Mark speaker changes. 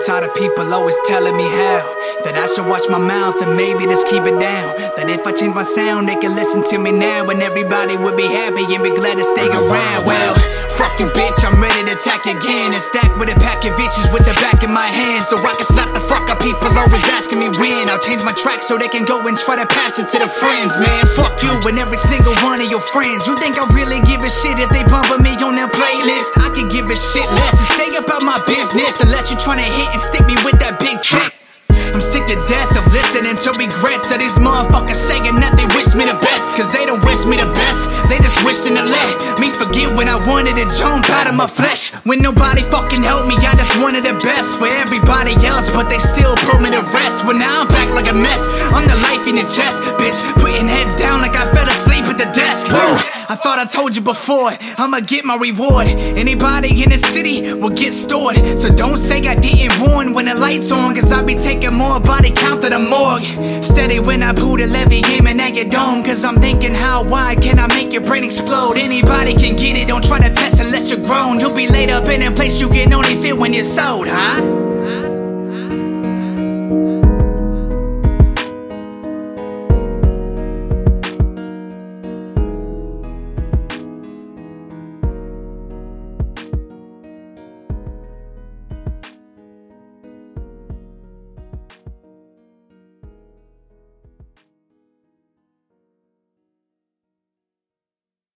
Speaker 1: tired of people always telling me how that I should watch my mouth and maybe just keep it down. That if I change my sound, they can listen to me now and everybody would be happy and be glad to stay around. Well, fuck you, bitch, I'm ready to attack again and stack with a pack of bitches with the back in my hand so I can slap the fuck up. People always asking me when I'll change my track so they can go and try to pass it to the friends, man. Fuck you and every single one of your friends. You think I really give a shit if they bumpin' me on their playlist? I can give a shit less and stay about my business unless you're trying to hit and stick me with that big trick. I'm sick to death of listening to regrets of these motherfuckers saying that they wish me the best. Cause they don't wish me the best. They just wishing to let me forget when I wanted to jump out of my flesh. When nobody fucking helped me, I just wanted the best for everybody else. But they still put me to rest. Well, now I'm back like a mess. I'm the life in the chest, bitch. Putting I thought I told you before, I'ma get my reward. Anybody in the city will get stored. So don't say I didn't warn when the lights on, cause I be taking more body count to the morgue. Steady when I pull the levy, aiming at your dome. Cause I'm thinking, how wide can I make your brain explode? Anybody can get it, don't try to test unless you're grown. You'll be laid up in a place you can only feel when you're sold, huh?